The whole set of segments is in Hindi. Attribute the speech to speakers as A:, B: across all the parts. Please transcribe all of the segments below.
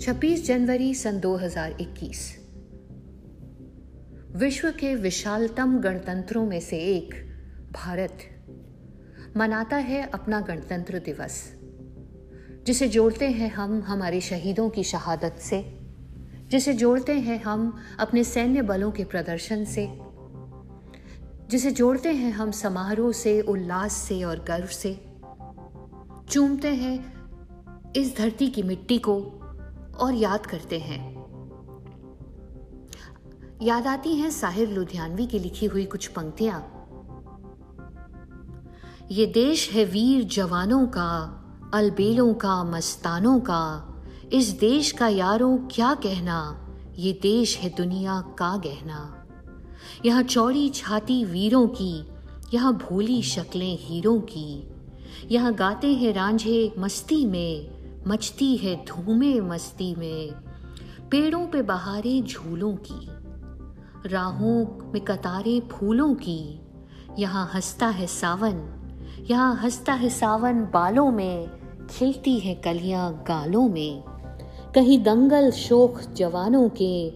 A: 26 जनवरी सन 2021 विश्व के विशालतम गणतंत्रों में से एक, भारत, मनाता है अपना गणतंत्र दिवस, जिसे जोड़ते हैं हम हमारे शहीदों की शहादत से, जिसे जोड़ते हैं हम अपने सैन्य बलों के प्रदर्शन से, जिसे जोड़ते हैं हम समारोह से, उल्लास से और गर्व से, चूमते हैं इस धरती की मिट्टी को और याद करते हैं। याद आती हैं साहिर लुधियानवी की लिखी हुई कुछ पंक्तियाँ। ये देश है वीर जवानों का, अलबेलों का, मस्तानों का। इस देश का यारों क्या कहना, ये देश है दुनिया का गहना। यहाँ चौड़ी छाती वीरों की, यहाँ भोली शक्लें हीरों की। यहाँ गाते हैं रांझे मस्ती में मचती है धूमे मस्ती में, पेड़ों पे बहारे झूलों की, राहों में कतारे फूलों की, यहाँ हंसता है सावन, यहाँ हंसता है सावन बालों में, खिलती है कलियाँ गालों में। कहीं दंगल शोख जवानों के,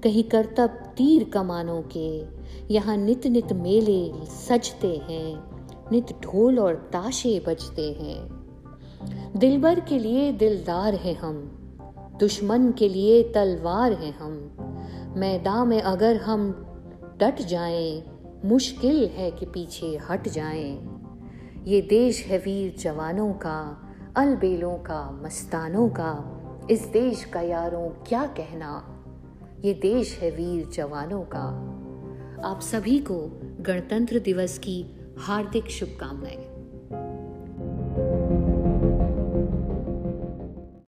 A: कहीं करतब तीर कमानों के, यहाँ नित नित मेले सजते हैं, नित ढोल और ताशे बजते हैं। दिलबर के लिए दिलदार हैं हम, दुश्मन के लिए तलवार हैं हम। मैदान में अगर हम डट जाएँ, मुश्किल है कि पीछे हट जाएँ। ये देश है वीर जवानों का, अलबेलों का, मस्तानों का। इस देश का यारों क्या कहना? ये देश है वीर जवानों का। आप सभी को गणतंत्र दिवस की हार्दिक शुभकामनाएँ।